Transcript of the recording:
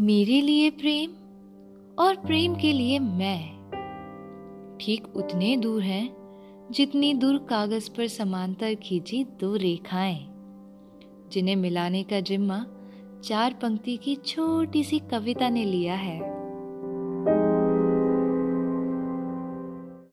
मेरे लिए प्रेम और प्रेम के लिए मैं। ठीक उतने दूर हैं, जितनी दूर कागज़ पर समांतर खींची दो रेखाएँ, जिन्हें मिलाने का जिम्मा चार पंक्ति की छोटी सी कविता ने लिया है।